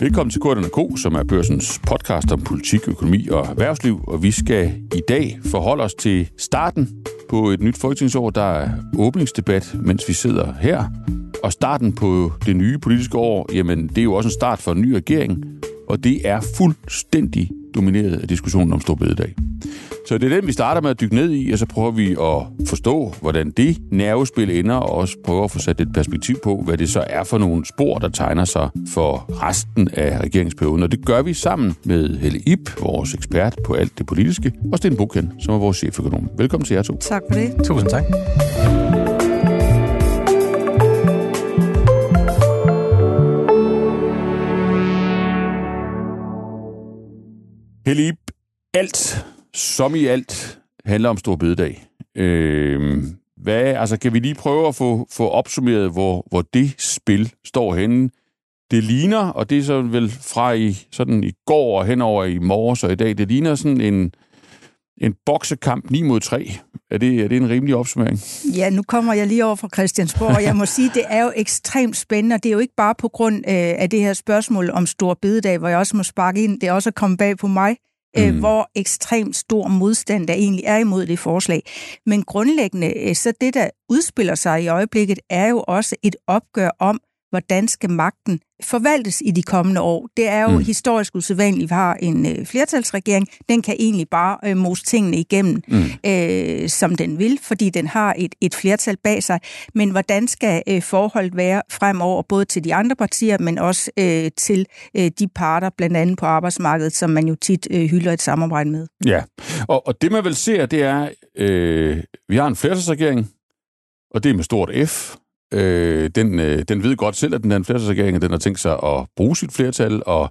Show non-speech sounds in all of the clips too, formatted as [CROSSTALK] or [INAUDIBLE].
Velkommen til Korten K, som er børsens podcast om politik, økonomi og erhvervsliv. Og vi skal i dag forholde os til starten på et nyt folketingsår. Der er åbningsdebat, mens vi sidder her. Og starten på det nye politiske år, jamen det er jo også en start for en ny regering. Og det er fuldstændig domineret af diskussionen om Storbededag. Så det er den, vi starter med at dykke ned i, og så prøver vi at forstå, hvordan det nervespil ender, og også prøve at få sat et perspektiv på, hvad det så er for nogle spor, der tegner sig for resten af regeringsperioden. Og det gør vi sammen med Helle Ip, vores ekspert på alt det politiske, og Sten Buchen, som er vores cheføkonom. Velkommen til jer to. Tak for det. Tusind tak. Helib, alt som i alt handler om Stor Bededag. Øh, hvad, altså, kan vi lige prøve at få, få opsummeret, hvor, hvor det spil står henne? Det ligner, og det er så vel fra i, sådan i går og henover i morges og i dag, det ligner sådan en, en boksekamp 9 mod 3. Er det, er det en rimelig opsummering? Ja, nu kommer jeg lige over fra Christiansborg, og jeg må sige, det er jo ekstremt spændende, og det er jo ikke bare på grund øh, af det her spørgsmål om Stor Bededag, hvor jeg også må sparke ind, det er også kommet bag på mig, Øh, mm. hvor ekstremt stor modstand der egentlig er imod det forslag. Men grundlæggende, øh, så det, der udspiller sig i øjeblikket, er jo også et opgør om, hvordan skal magten forvaltes i de kommende år. Det er jo mm. historisk usædvanligt, vi har en øh, flertalsregering. Den kan egentlig bare øh, mose tingene igennem, mm. øh, som den vil, fordi den har et, et flertal bag sig. Men hvordan skal øh, forholdet være fremover, både til de andre partier, men også øh, til øh, de parter, blandt andet på arbejdsmarkedet, som man jo tit øh, hylder et samarbejde med? Ja, og, og det man vil se, det er, øh, vi har en flertalsregering, og det er med stort F, Øh, den, øh, den ved godt selv, at den er en flertalsregering, og den har tænkt sig at bruge sit flertal, og,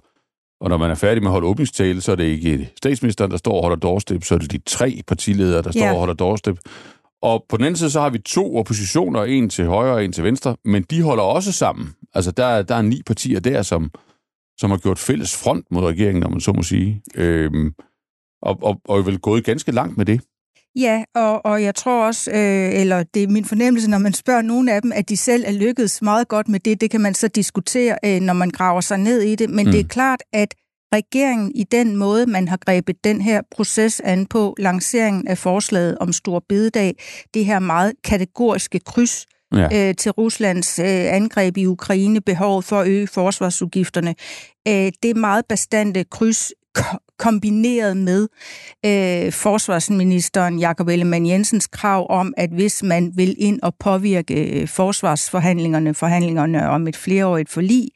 og når man er færdig med at holde åbningstale, så er det ikke statsministeren, der står og holder doorstep, så er det de tre partiledere, der står yeah. og holder doorstep. Og på den anden side, så har vi to oppositioner, en til højre og en til venstre, men de holder også sammen. Altså, der, der er ni partier der, som, som har gjort fælles front mod regeringen, om man så må sige. Øhm, og, og, og er vel gået ganske langt med det. Ja, og, og jeg tror også, øh, eller det er min fornemmelse, når man spørger nogle af dem, at de selv er lykkedes meget godt med det. Det kan man så diskutere, øh, når man graver sig ned i det. Men mm. det er mm. klart, at regeringen i den måde, man har grebet den her proces an på, lanceringen af forslaget om Stor Bededag, det her meget kategoriske kryds, ja. øh, til Ruslands øh, angreb i Ukraine, behovet for at øge forsvarsudgifterne. Øh, det meget bestandte kryds kombineret med øh, forsvarsministeren Jakob Ellemann Jensens krav om, at hvis man vil ind og påvirke øh, forsvarsforhandlingerne, forhandlingerne om et flereårigt forlig,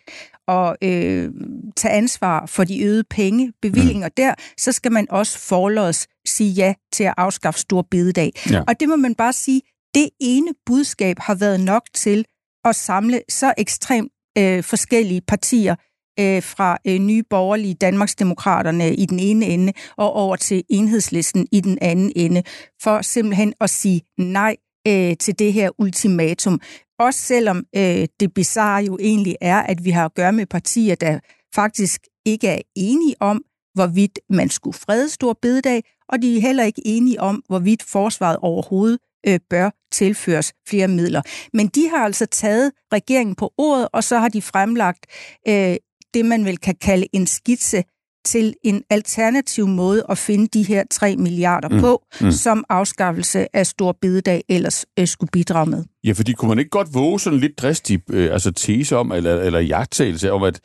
og øh, tage ansvar for de øgede penge, bevillinger mm. der, så skal man også forlås sige ja til at afskaffe stor bededag. Ja. Og det må man bare sige, det ene budskab har været nok til at samle så ekstremt øh, forskellige partier øh, fra øh, Nye Borgerlige Danmarksdemokraterne i den ene ende og over til enhedslisten i den anden ende, for simpelthen at sige nej øh, til det her ultimatum. Også selvom øh, det bizarre jo egentlig er, at vi har at gøre med partier, der faktisk ikke er enige om, hvorvidt man skulle frede stor bededag, og de er heller ikke enige om, hvorvidt forsvaret overhovedet øh, bør tilføres flere midler. Men de har altså taget regeringen på ordet, og så har de fremlagt øh, det, man vel kan kalde en skitse til en alternativ måde at finde de her 3 milliarder mm. på, mm. som afskaffelse af stor bededag ellers øh, skulle bidrage med. Ja, fordi kunne man ikke godt våge sådan lidt dristig øh, altså tese om, eller, eller jagttagelse om, at,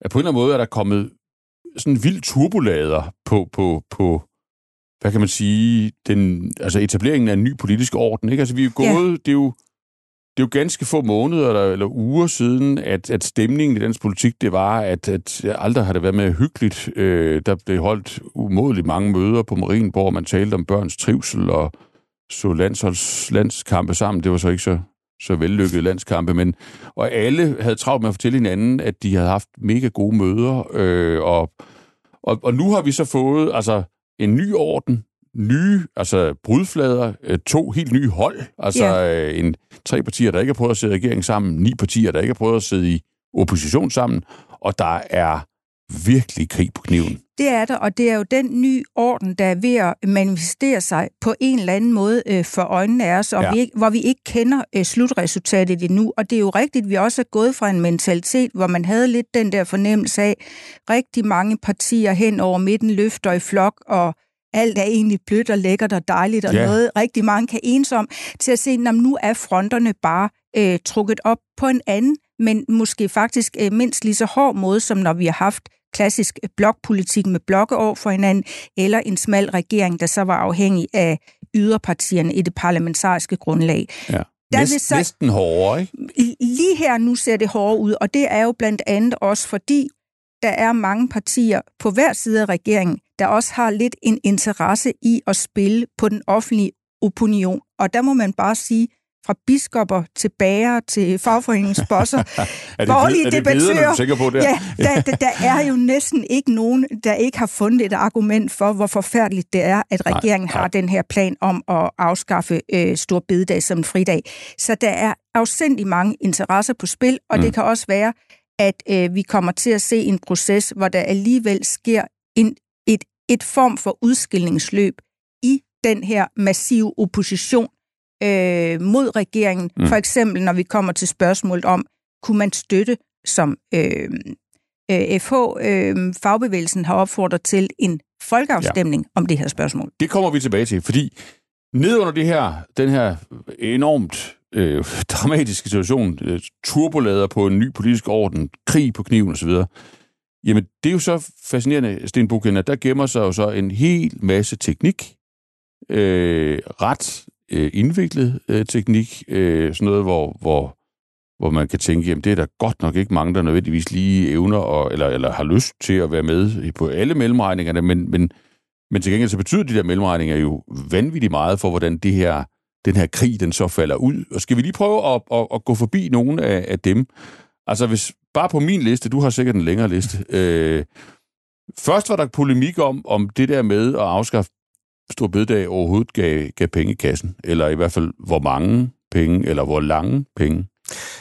at på en eller anden måde er der kommet sådan vild turbolader på, på, på hvad kan man sige, den, altså etableringen af en ny politisk orden. Ikke? Altså vi er gået, ja. det er jo det er jo ganske få måneder eller, eller uger siden, at, at stemningen i dansk politik, det var, at, at aldrig har det været mere hyggeligt. Øh, der blev holdt umådeligt mange møder på Marienborg, man talte om børns trivsel og så landsholds, landskampe sammen. Det var så ikke så, så vellykkede landskampe, men og alle havde travlt med at fortælle hinanden, at de havde haft mega gode møder, øh, og, og, og nu har vi så fået altså en ny orden, nye, altså brudflader, øh, to helt nye hold, altså ja. Øh, en, tre partier, der ikke har prøvet at sidde i regering sammen, ni partier, der ikke har prøvet at sidde i opposition sammen, og der er virkelig krig på kniven. Det er der, og det er jo den nye orden, der er ved at manifestere sig på en eller anden måde øh, for øjnene af os, og ja. vi hvor vi ikke kender øh, slutresultatet endnu. Og det er jo rigtigt, at vi også er gået fra en mentalitet, hvor man havde lidt den der fornemmelse af, rigtig mange partier hen over midten løfter i flok, og alt er egentlig blødt og lækkert og dejligt, og ja. noget rigtig mange kan enes om, til at se, at nu er fronterne bare øh, trukket op på en anden, men måske faktisk øh, mindst lige så hård måde, som når vi har haft klassisk blokpolitik med blokke over for hinanden, eller en smal regering, der så var afhængig af yderpartierne i det parlamentariske grundlag. Ja. Der Næst, så, næsten hårdere, ikke? Lige her nu ser det hårdere ud, og det er jo blandt andet også fordi, der er mange partier på hver side af regeringen, der også har lidt en interesse i at spille på den offentlige opinion. Og der må man bare sige, fra biskopper til bager til fagforeningsbosser, borgerlige [LAUGHS] debattører. på det ja, der, der, der er jo næsten ikke nogen, der ikke har fundet et argument for, hvor forfærdeligt det er, at regeringen nej, har den her plan om at afskaffe øh, stor bededag som en fridag. Så der er afsindig mange interesser på spil, og mm. det kan også være, at øh, vi kommer til at se en proces, hvor der alligevel sker en, et, form for udskillingsløb i den her massive opposition øh, mod regeringen. Mm. For eksempel, når vi kommer til spørgsmålet om, kunne man støtte, som øh, øh, FH, øh, fagbevægelsen har opfordret til, en folkeafstemning ja. om det her spørgsmål. Det kommer vi tilbage til, fordi ned under det her, den her enormt øh, dramatiske situation, øh, turbolader på en ny politisk orden, krig på kniven osv., jamen det er jo så fascinerende, Sten Buchen, at der gemmer sig jo så en hel masse teknik, øh, ret øh, indviklet øh, teknik, øh, sådan noget, hvor, hvor, hvor man kan tænke, jamen det er der godt nok ikke mange, der nødvendigvis lige evner og, eller, eller har lyst til at være med på alle mellemregningerne, men, men, men til gengæld så betyder de der mellemregninger jo vanvittigt meget for, hvordan det her, den her krig den så falder ud. Og skal vi lige prøve at, at, at gå forbi nogle af, af dem? Altså hvis bare på min liste, du har sikkert en længere liste, øh, Først var der polemik om, om det der med at afskaffe Stor Bededag overhovedet gav, gav penge i kassen, eller i hvert fald hvor mange penge, eller hvor lange penge.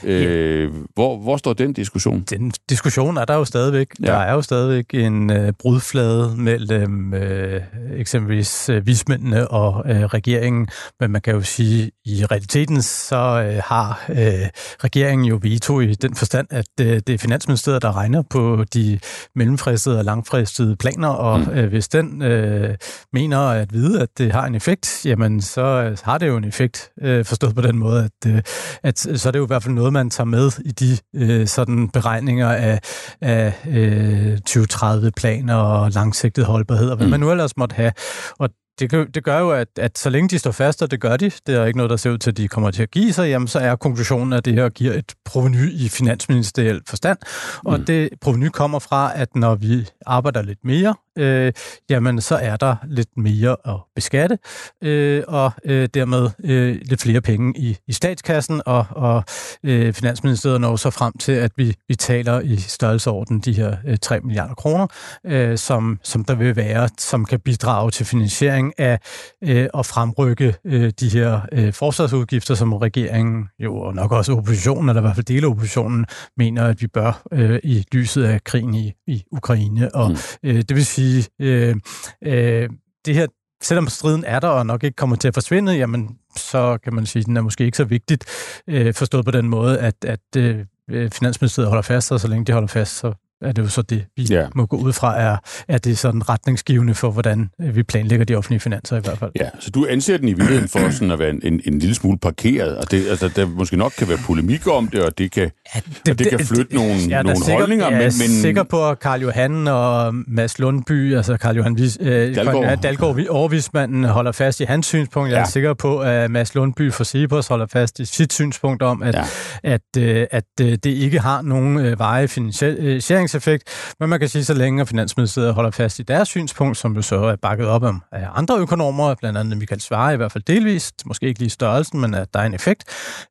Øh, hvor, hvor står den diskussion? Den diskussion er der jo stadigvæk. Ja. Der er jo stadigvæk en øh, brudflade mellem øh, eksempelvis øh, vismændene og øh, regeringen, men man kan jo sige, i realiteten så øh, har øh, regeringen jo veto i den forstand, at øh, det er Finansministeriet, der regner på de mellemfristede og langfristede planer, og mm. øh, hvis den øh, mener at vide, at det har en effekt, jamen så øh, har det jo en effekt, øh, forstået på den måde, at, øh, at så er det jo hvert fald noget, man tager med i de øh, sådan beregninger af, af øh, 2030-planer og langsigtet holdbarhed, og hvad mm. man nu ellers måtte have. Og det, det gør jo, at, at så længe de står fast, og det gør de, det er ikke noget, der ser ud til, at de kommer til at give sig, jamen så er konklusionen, at det her giver et proveny i finansministeriel forstand. Og mm. det proveny kommer fra, at når vi arbejder lidt mere, øh, jamen så er der lidt mere at beskatte, øh, og øh, dermed øh, lidt flere penge i, i statskassen, og, og øh, Finansministeriet når så frem til, at vi, vi taler i størrelseorden de her øh, 3 milliarder kroner, øh, som, som der vil være, som kan bidrage til finansiering af øh, at fremrykke øh, de her øh, forsvarsudgifter, som regeringen jo, og nok også oppositionen, eller i hvert fald dele af oppositionen, mener, at vi bør øh, i lyset af krigen i, i Ukraine. Og mm. øh, det vil sige, sige, øh, øh, det her, selvom striden er der og nok ikke kommer til at forsvinde, jamen så kan man sige, at den er måske ikke så vigtigt øh, forstået på den måde, at, at øh, Finansministeriet holder fast, og så længe de holder fast, så er det jo så det, vi ja. må gå ud fra, er, er det sådan retningsgivende for, hvordan øh, vi planlægger de offentlige finanser i hvert fald. Ja, så du anser den i virkeligheden for sådan at være en, en, en lille smule parkeret, og det, altså, der måske nok kan være polemik om det, og det kan, ja, det, og det kan flytte det, nogle, ja, nogle sikker, holdninger. Jeg er men, men... sikker på, at Karl Johan og Mads Lundby, altså Karl Johan øh, Dalgaard, Dalgaard overvismanden holder fast i hans synspunkt. Jeg ja. er sikker på, at Mads Lundby for Cepos holder fast i sit synspunkt om, at, ja. at, at, at, at det ikke har nogen veje finansiering effekt. Men man kan sige, så længe Finansministeriet holder fast i deres synspunkt, som jo så er bakket op af andre økonomer, blandt andet Michael Svare i hvert fald delvist, måske ikke lige størrelsen, men at der er en effekt,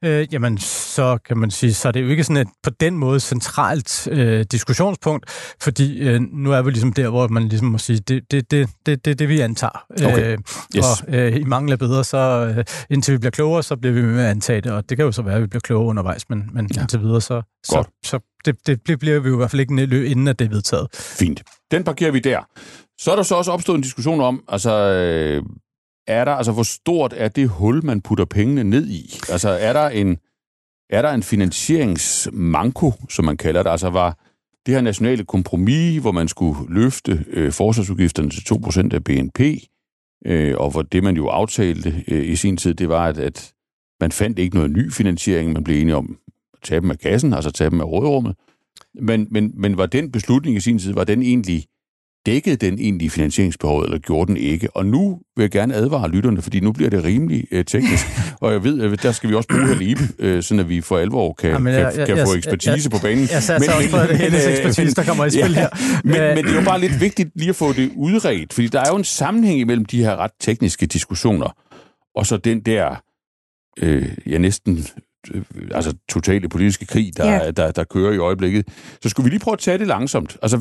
øh, jamen så kan man sige, så er det jo ikke sådan et på den måde centralt øh, diskussionspunkt, fordi øh, nu er vi ligesom der, hvor man ligesom må sige, det er det, det, det, det, det, vi antager. Okay. Øh, yes. Og øh, i mangler bedre, så øh, indtil vi bliver klogere, så bliver vi med at antage det, og det kan jo så være, at vi bliver klogere undervejs, men, men ja. indtil videre, så, så, så det, det bliver vi jo i hvert fald ikke nødt inden at det er vedtaget. Fint. Den parkerer vi der. Så er der så også opstået en diskussion om, altså, øh, er der, altså, hvor stort er det hul, man putter pengene ned i? Altså, er der en, er der en finansieringsmanko, som man kalder det? Altså, var det her nationale kompromis, hvor man skulle løfte øh, forsvarsudgifterne til 2% af BNP, øh, og hvor det, man jo aftalte øh, i sin tid, det var, at, at man fandt ikke noget ny finansiering, man blev enige om tage dem af kassen, altså tage dem af rådrummet. Men, men, men var den beslutning i sin tid, var den egentlig dækkede den egentlig finansieringsbehovet, eller gjorde den ikke? Og nu vil jeg gerne advare lytterne, fordi nu bliver det rimelig øh, teknisk, [LAUGHS] og jeg ved, at der skal vi også bruge her libe, øh, sådan at vi for alvor kan, Jamen, jeg, kan, kan jeg, få ekspertise jeg, på banen. Jeg satte også på det hele ekspertise, der kommer i [LAUGHS] spil ja, her. Men, men det er jo bare lidt vigtigt lige at få det udredt, fordi der er jo en sammenhæng imellem de her ret tekniske diskussioner, og så den der, øh, ja næsten øh, altså totale politiske krig, der, ja. der, der kører i øjeblikket. Så skulle vi lige prøve at tage det langsomt. Altså,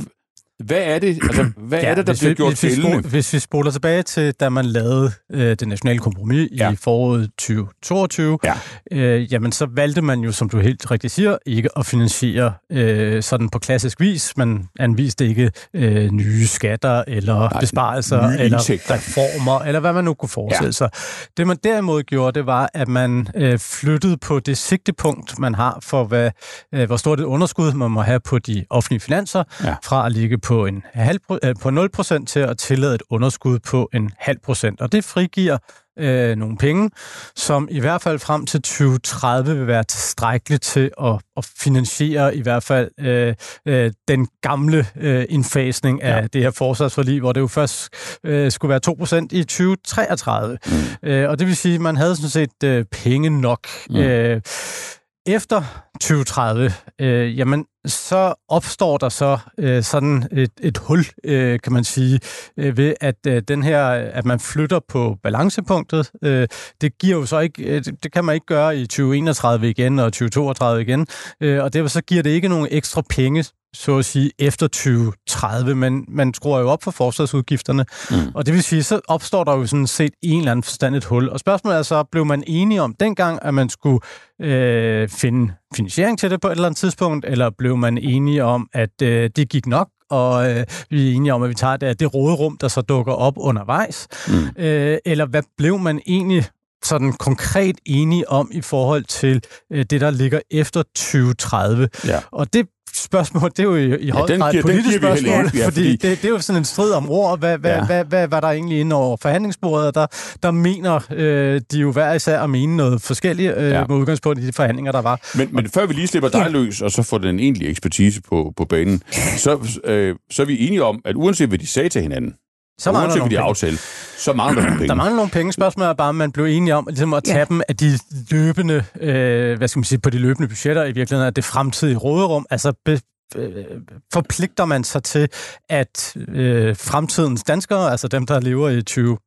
hvad er det, altså, [CLEARS THROAT] hvad ja, er det der bliver vi, gjort hvis vi, hvis vi spoler tilbage til, da man lavede øh, det nationale kompromis ja. i foråret 2022, ja. øh, jamen så valgte man jo, som du helt rigtigt siger, ikke at finansiere øh, sådan på klassisk vis. Man anviste ikke øh, nye skatter, eller Nej, besparelser, eller reformer, eller hvad man nu kunne forestille ja. sig. Det man derimod gjorde, det var, at man øh, flyttede på det sigtepunkt, man har for, hvad, øh, hvor stort et underskud man må have på de offentlige finanser, ja. fra at ligge på, en halv, øh, på 0% til at tillade et underskud på en halv procent. Og det frigiver øh, nogle penge, som i hvert fald frem til 2030 vil være tilstrækkeligt til at, at finansiere i hvert fald øh, øh, den gamle øh, indfasning af ja. det her forsvarsforlig, hvor det jo først øh, skulle være 2% i 2033. Mm. Øh, og det vil sige, at man havde sådan set øh, penge nok. Mm. Øh, efter 2030, øh, jamen, så opstår der så øh, sådan et, et hul, øh, kan man sige, øh, ved at øh, den her, at man flytter på balancepunktet. Øh, det giver jo så ikke, øh, det kan man ikke gøre i 2031 igen og 2032 igen, øh, og derfor så giver det ikke nogen ekstra penge så at sige, efter 2030, men man skruer jo op for forsvarsudgifterne, mm. og det vil sige, så opstår der jo sådan set en eller anden forstand et hul. Og spørgsmålet er så, blev man enige om dengang, at man skulle øh, finde finansiering til det på et eller andet tidspunkt, eller blev man enige om, at øh, det gik nok, og øh, vi er enige om, at vi tager det, det råderum, der så dukker op undervejs? Mm. Øh, eller hvad blev man egentlig sådan konkret enige om i forhold til øh, det, der ligger efter 2030? Ja. Og det spørgsmål, det er jo i, i høj ja, grad et politisk spørgsmål, ja, fordi, fordi det, det er jo sådan en strid om ord, hvad, hvad, ja. hvad, hvad, hvad der egentlig inde over forhandlingsbordet, der, der mener øh, de jo hver især at mene noget forskelligt øh, ja. med udgangspunkt i de forhandlinger, der var. Men, men før vi lige slipper dig ja. løs, og så får den egentlige ekspertise på, på banen, så, øh, så er vi enige om, at uanset hvad de sagde til hinanden, så mangler nogle de penge. aftale, så mangler der nogle penge. Der mangler nogle penge. Spørgsmålet er bare, om man blev enige om ligesom at tage ja. dem af de løbende, øh, hvad skal man sige, på de løbende budgetter i virkeligheden, af det fremtidige råderum. Altså be, øh, forpligter man sig til, at øh, fremtidens danskere, altså dem, der lever i 20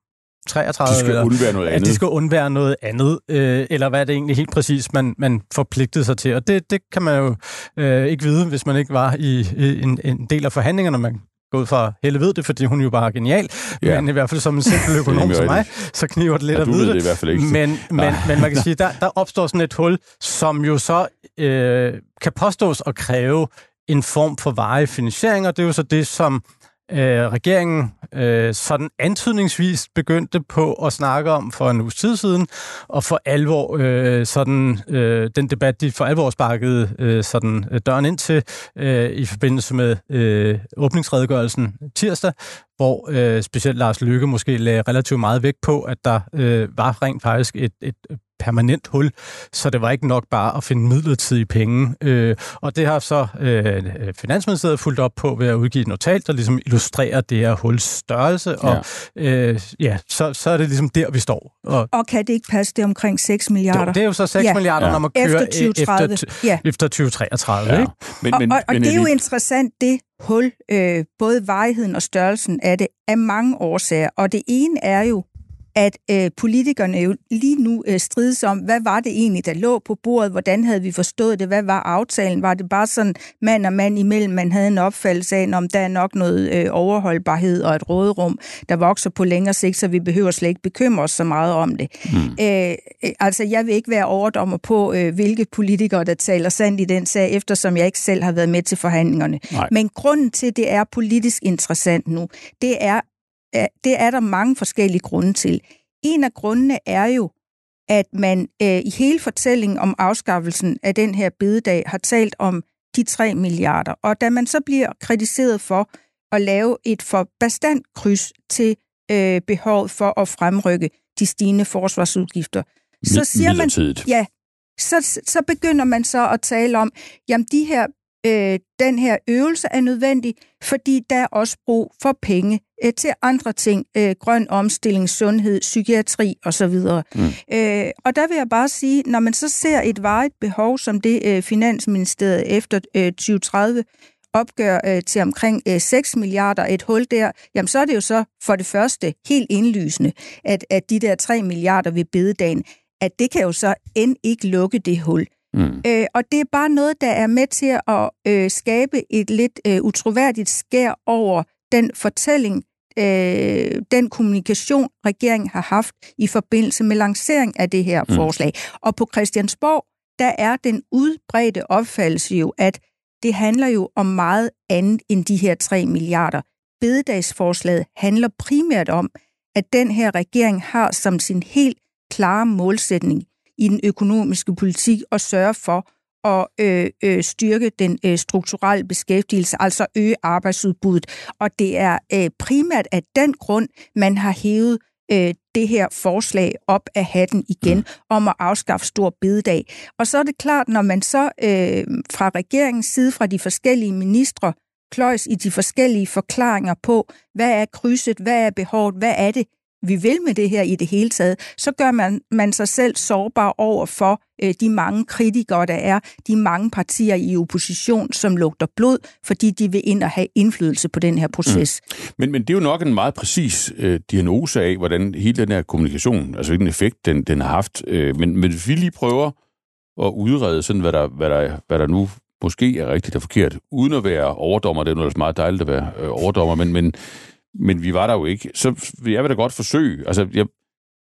33, de skal eller, undvære noget andet. At de skal undvære noget andet, øh, eller hvad er det egentlig helt præcis, man, man forpligtede sig til. Og det, det kan man jo øh, ikke vide, hvis man ikke var i, i en, en del af forhandlingerne. Man går ud fra Helle ved det, fordi hun jo bare er genial, ja. men i hvert fald som en simpel [LAUGHS] økonom som mig, så kniver det lidt ja, at vide det. det i hvert fald ikke. Men, men, men man kan [LAUGHS] sige, der, der opstår sådan et hul, som jo så øh, kan påstås at kræve en form for varig finansiering, og det er jo så det, som øh, regeringen øh, sådan antydningsvis begyndte på at snakke om for en uges tid siden, og for alvor øh, sådan øh, den debat, de for alvor sparkede øh, sådan øh, døren ind til øh, i forbindelse med øh, åbningsredegørelsen tirsdag, hvor øh, specielt Lars Lykke måske lagde relativt meget vægt på, at der øh, var rent faktisk et, et permanent hul, så det var ikke nok bare at finde midlertidige penge. Øh, og det har så øh, Finansministeriet fulgt op på ved at udgive et notat, der ligesom illustrerer det her huls størrelse, og ja. Øh, ja, så, så er det ligesom der, vi står. Og, og kan det ikke passe, det omkring 6 milliarder? Det, det er jo så 6 ja. milliarder, ja. når man kører efter 2030. Efter, ja. efter 2033. Ja. Ikke? Men, men, og og, og men, det er jo interessant, det hul, øh, både vejheden og størrelsen af det, af mange årsager. Og det ene er jo, at øh, politikerne jo lige nu øh, strides om, hvad var det egentlig, der lå på bordet, hvordan havde vi forstået det, hvad var aftalen, var det bare sådan mand og mand imellem, man havde en opfattelse af, om der er nok noget øh, overholdbarhed og et råderum, der vokser på længere sigt, så vi behøver slet ikke bekymre os så meget om det. Mm. Øh, altså, jeg vil ikke være overdommer på, øh, hvilke politikere, der taler sandt i den sag, eftersom jeg ikke selv har været med til forhandlingerne. Nej. Men grunden til, at det er politisk interessant nu, det er, det er der mange forskellige grunde til. En af grundene er jo, at man øh, i hele fortællingen om afskaffelsen af den her bededag har talt om de 3 milliarder. Og da man så bliver kritiseret for at lave et for bestand kryds til øh, behovet for at fremrykke de stigende forsvarsudgifter, så siger man, ja, så, så begynder man så at tale om, jamen de her øh, den her øvelse er nødvendig, fordi der er også brug for penge øh, til andre ting, øh, grøn omstilling, sundhed, psykiatri osv. Mm. Øh, og der vil jeg bare sige, når man så ser et varigt behov, som det øh, Finansministeriet efter øh, 2030 opgør øh, til omkring øh, 6 milliarder, et hul der, jamen så er det jo så for det første helt indlysende, at, at de der 3 milliarder ved bededagen, at det kan jo så end ikke lukke det hul. Mm. Øh, og det er bare noget, der er med til at øh, skabe et lidt øh, utroværdigt skær over den fortælling, øh, den kommunikation, regeringen har haft i forbindelse med lancering af det her mm. forslag. Og på Christiansborg, der er den udbredte opfattelse jo, at det handler jo om meget andet end de her 3 milliarder. Bededagsforslaget handler primært om, at den her regering har som sin helt klare målsætning i den økonomiske politik og sørge for at øh, øh, styrke den øh, strukturelle beskæftigelse, altså øge arbejdsudbuddet. Og det er øh, primært af den grund, man har hævet øh, det her forslag op af hatten igen mm. om at afskaffe stor bededag. Og så er det klart, når man så øh, fra regeringens side, fra de forskellige ministre, kløjs i de forskellige forklaringer på, hvad er krydset, hvad er behovet, hvad er det, vi vil med det her i det hele taget, så gør man, man sig selv sårbar over for øh, de mange kritikere, der er, de mange partier i opposition, som lugter blod, fordi de vil ind og have indflydelse på den her proces. Mm. Men, men det er jo nok en meget præcis øh, diagnose af, hvordan hele den her kommunikation, altså hvilken effekt den, den har haft. Øh, men, men vi lige prøver at udrede sådan, hvad der, hvad der, hvad der nu måske er rigtigt og forkert, uden at være overdommer, det er jo meget dejligt at være øh, overdommer, men, men men vi var der jo ikke. Så jeg vil da godt forsøge. Altså, jeg,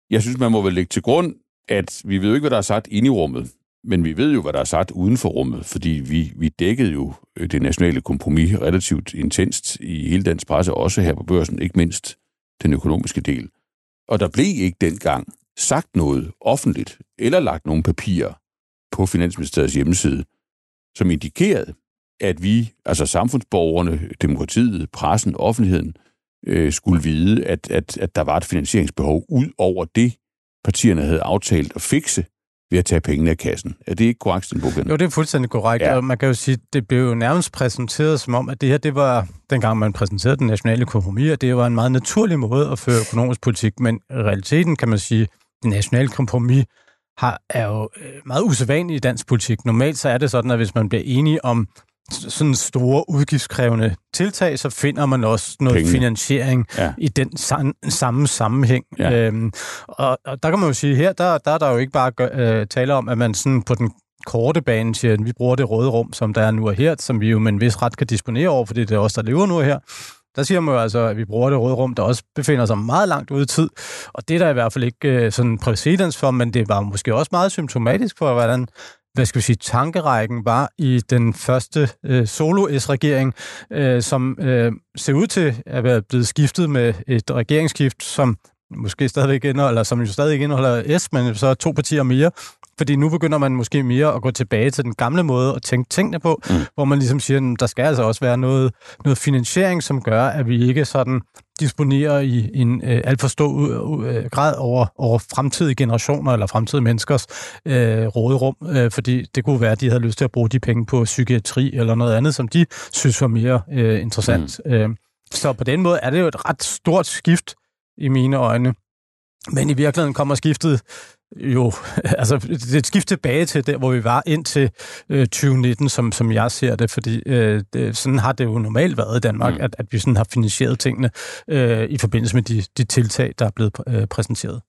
jeg synes, man må vel lægge til grund, at vi ved jo ikke, hvad der er sagt inde i rummet, men vi ved jo, hvad der er sagt uden for rummet, fordi vi, vi dækkede jo øh, det nationale kompromis relativt intenst i hele dansk presse, også her på børsen, ikke mindst den økonomiske del. Og der blev ikke dengang sagt noget offentligt, eller lagt nogle papirer på Finansministeriets hjemmeside, som indikerede, at vi, altså samfundsborgerne, demokratiet, pressen, offentligheden, øh, skulle vide, at, at, at der var et finansieringsbehov ud over det, partierne havde aftalt at fikse ved at tage pengene af kassen. Er det ikke korrekt, Sten Jo, det er fuldstændig korrekt. Ja. Og man kan jo sige, det blev jo nærmest præsenteret som om, at det her, det var, dengang man præsenterede den nationale kompromis, at det var en meget naturlig måde at føre økonomisk politik. Men realiteten kan man sige, den nationale kompromis har, er jo øh, meget usædvanligt i dansk politik. Normalt så er det sådan, at hvis man bliver enige om sådan store udgiftskrævende tiltag, så finder man også noget Penge. finansiering ja. i den sam- samme sammenhæng. Ja. Øhm, og, og der kan man jo sige, her der, der er der jo ikke bare gør, øh, tale om, at man sådan på den korte bane siger, at vi bruger det røde rum, som der er nu og her, som vi jo med en vis ret kan disponere over, fordi det er os, der lever nu og her. Der siger man jo altså, at vi bruger det røde rum, der også befinder sig meget langt ude i tid. Og det er der i hvert fald ikke øh, sådan præcedens for, men det var måske også meget symptomatisk for, hvordan hvad skal vi sige, tankerækken var i den første øh, solo-S-regering, øh, som øh, ser ud til at være blevet skiftet med et regeringsskift, som måske stadigvæk indeholder, som jo stadig indeholder S, men så to partier mere, fordi nu begynder man måske mere at gå tilbage til den gamle måde at tænke tingene på, mm. hvor man ligesom siger, at der skal altså også være noget, noget finansiering, som gør, at vi ikke sådan disponerer i en øh, alt for stor øh, grad over, over fremtidige generationer eller fremtidige menneskers øh, råderum, øh, fordi det kunne være, at de havde lyst til at bruge de penge på psykiatri eller noget andet, som de synes var mere øh, interessant. Mm. Øh, så på den måde er det jo et ret stort skift i mine øjne. Men i virkeligheden kommer skiftet jo, [LAUGHS] altså det er et skift tilbage til der, hvor vi var indtil øh, 2019, som, som jeg ser det, fordi øh, det, sådan har det jo normalt været i Danmark, mm. at, at vi sådan har finansieret tingene øh, i forbindelse med de, de tiltag, der er blevet øh, præsenteret.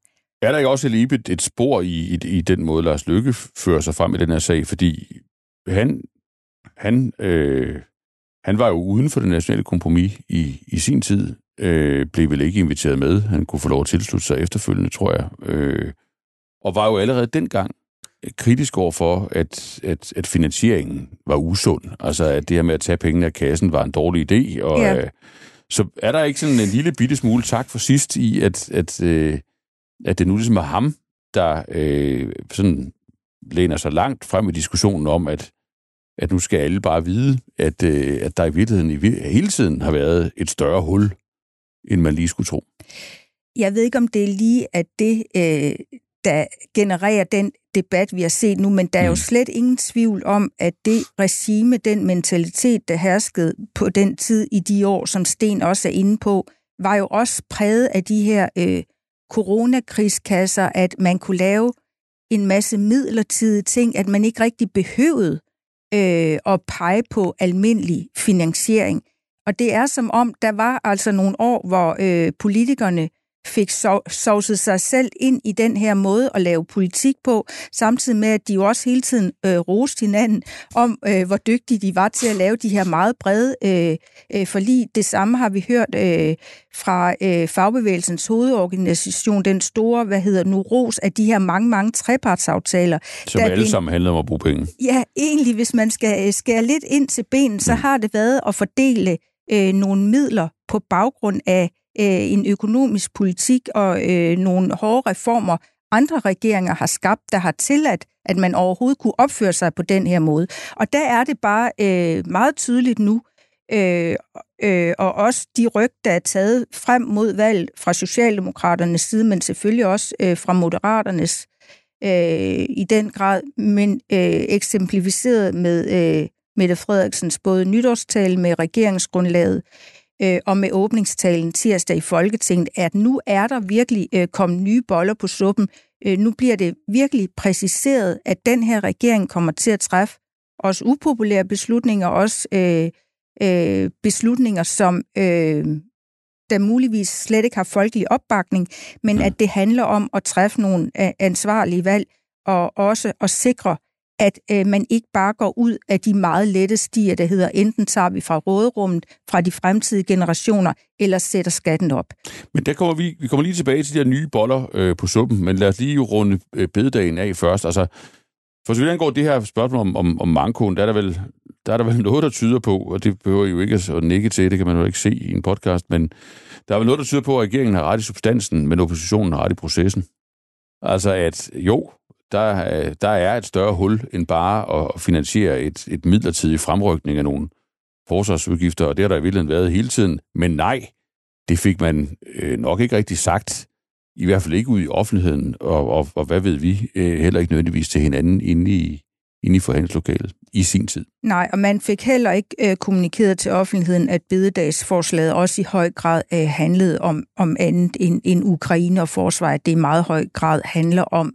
Er der ikke også et, et spor i, i, i den måde, Lars Lykke fører sig frem i den her sag? Fordi han, han, øh, han var jo uden for det nationale kompromis i, i sin tid, øh, blev vel ikke inviteret med. Han kunne få lov at tilslutte sig efterfølgende, tror jeg. Øh, og var jo allerede dengang kritisk over for, at, at, at finansieringen var usund. Altså, at det her med at tage pengene af kassen var en dårlig idé. Og, ja. øh, så er der ikke sådan en lille bitte smule tak for sidst i, at, at, øh, at det nu ligesom er ham, der øh, sådan læner sig langt frem i diskussionen om, at, at nu skal alle bare vide, at, øh, at der i virkeligheden i, hele tiden har været et større hul, end man lige skulle tro. Jeg ved ikke, om det er lige, at det, øh, der genererer den debat, vi har set nu, men der er jo mm. slet ingen tvivl om, at det regime, den mentalitet, der herskede på den tid i de år, som Sten også er inde på, var jo også præget af de her øh, coronakrigskasser, at man kunne lave en masse midlertidige ting, at man ikke rigtig behøvede øh, at pege på almindelig finansiering. Og det er som om, der var altså nogle år, hvor øh, politikerne fik sovset sig selv ind i den her måde at lave politik på, samtidig med, at de jo også hele tiden øh, roste hinanden om, øh, hvor dygtige de var til at lave de her meget brede øh, øh, forlig. Det samme har vi hørt øh, fra øh, fagbevægelsens hovedorganisation, den store, hvad hedder nu, ros af de her mange, mange trepartsaftaler. Som alle den, sammen handler om at bruge penge. Ja, egentlig, hvis man skal øh, skære lidt ind til benen, så mm. har det været at fordele øh, nogle midler på baggrund af øh, en økonomisk politik og øh, nogle hårde reformer, andre regeringer har skabt, der har tilladt, at man overhovedet kunne opføre sig på den her måde. Og der er det bare øh, meget tydeligt nu, øh, øh, og også de ryg, der er taget frem mod valg fra Socialdemokraternes side, men selvfølgelig også øh, fra Moderaternes øh, i den grad, men øh, eksemplificeret med øh, Mette Frederiksens både nytårstale med regeringsgrundlaget, øh, og med åbningstalen tirsdag i Folketinget, at nu er der virkelig øh, kommet nye boller på suppen. Øh, nu bliver det virkelig præciseret, at den her regering kommer til at træffe også upopulære beslutninger, også øh, øh, beslutninger, som øh, der muligvis slet ikke har folkelig opbakning, men at det handler om at træffe nogle øh, ansvarlige valg, og også at sikre, at øh, man ikke bare går ud af de meget lette stier, der hedder, enten tager vi fra råderummet, fra de fremtidige generationer, eller sætter skatten op. Men der kommer vi, vi kommer lige tilbage til de her nye boller øh, på suppen, men lad os lige runde øh, bededagen af først. Altså, for så vidt angår det her spørgsmål om, om, om mankoen, der er der vel der er der vel [LAUGHS] noget, der tyder på, og det behøver jo ikke at nikke til, det kan man jo ikke se i en podcast, men der er vel noget, der tyder på, at regeringen har ret i substansen, men oppositionen har ret i processen. Altså at jo, der, der er et større hul end bare at finansiere et, et midlertidigt fremrykning af nogle forsvarsudgifter, og det har der i virkeligheden været hele tiden. Men nej, det fik man øh, nok ikke rigtig sagt, i hvert fald ikke ud i offentligheden, og, og, og hvad ved vi, øh, heller ikke nødvendigvis til hinanden inde i, inde i forhandlingslokalet i sin tid. Nej, og man fik heller ikke øh, kommunikeret til offentligheden, at bededagsforslaget også i høj grad øh, handlede om, om andet end, end Ukraine og forsvar, at det i meget høj grad handler om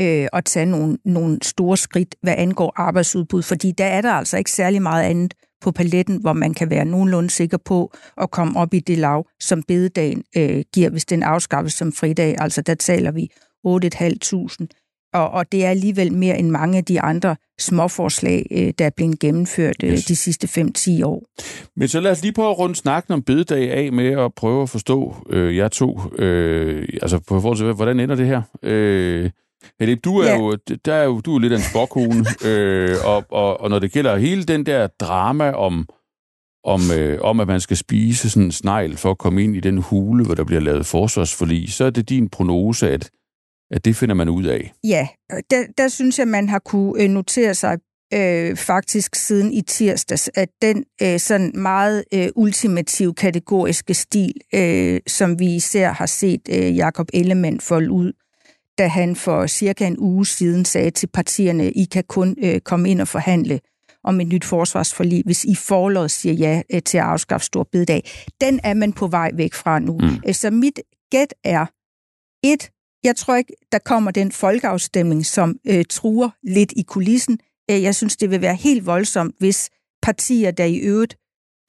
øh, at tage nogle, nogle store skridt, hvad angår arbejdsudbud, fordi der er der altså ikke særlig meget andet på paletten, hvor man kan være nogenlunde sikker på at komme op i det lav, som bededagen øh, giver, hvis den afskaffes som fridag. Altså der taler vi 8.500 og, og det er alligevel mere end mange af de andre småforslag, øh, der er blevet gennemført øh, yes. de sidste 5-10 år. Men så lad os lige prøve at runde snakken om bededag af med at prøve at forstå øh, jer to. Øh, altså på forhold til, hvordan ender det her? Øh, Philip, du er, ja. jo, der er jo, du er lidt af en spokkone, [LAUGHS] øh, og, og, og når det gælder hele den der drama om, om, øh, om at man skal spise sådan en snegl for at komme ind i den hule, hvor der bliver lavet forsvarsforlig, så er det din prognose, at, at det finder man ud af. Ja, der, der synes jeg, man har kunne øh, notere sig øh, faktisk siden i tirsdags, at den øh, sådan meget øh, ultimative kategoriske stil, øh, som vi især har set øh, Jakob Ellemann folde ud, da han for cirka en uge siden sagde til partierne, I kan kun øh, komme ind og forhandle om et nyt forsvarsforlig, hvis I forlod siger ja øh, til at afskaffe stor bededag. Den er man på vej væk fra nu. Mm. Øh, så mit gæt er, et, Jeg tror ikke, der kommer den folkeafstemning, som øh, truer lidt i kulissen. Øh, jeg synes, det vil være helt voldsomt, hvis partier, der i øvrigt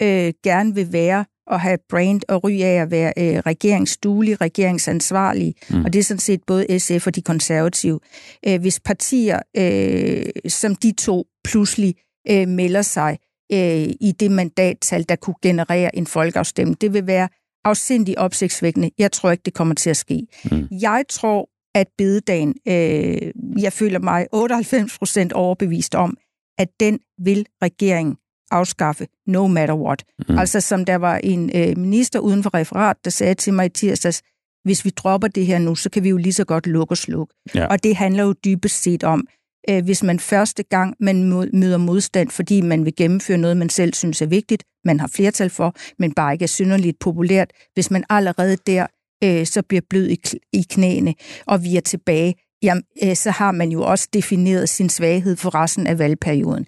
øh, gerne vil være og have brand og ry af at være øh, regeringsduelige, regeringsansvarlige, mm. og det er sådan set både SF og de konservative. Øh, hvis partier øh, som de to pludselig øh, melder sig øh, i det mandattal, der kunne generere en folkeafstemning, det vil være afsindig opsigtsvækkende. Jeg tror ikke, det kommer til at ske. Mm. Jeg tror, at bededagen, øh, jeg føler mig 98 procent overbevist om, at den vil regeringen afskaffe, no matter what. Mm. Altså som der var en øh, minister uden for referat, der sagde til mig i tirsdags, hvis vi dropper det her nu, så kan vi jo lige så godt lukke og slukke. Ja. Og det handler jo dybest set om, øh, hvis man første gang man møder modstand, fordi man vil gennemføre noget, man selv synes er vigtigt, man har flertal for, men bare ikke er synderligt populært, hvis man allerede der øh, så bliver blød i, i knæene, og vi er tilbage, jamen, øh, så har man jo også defineret sin svaghed for resten af valgperioden.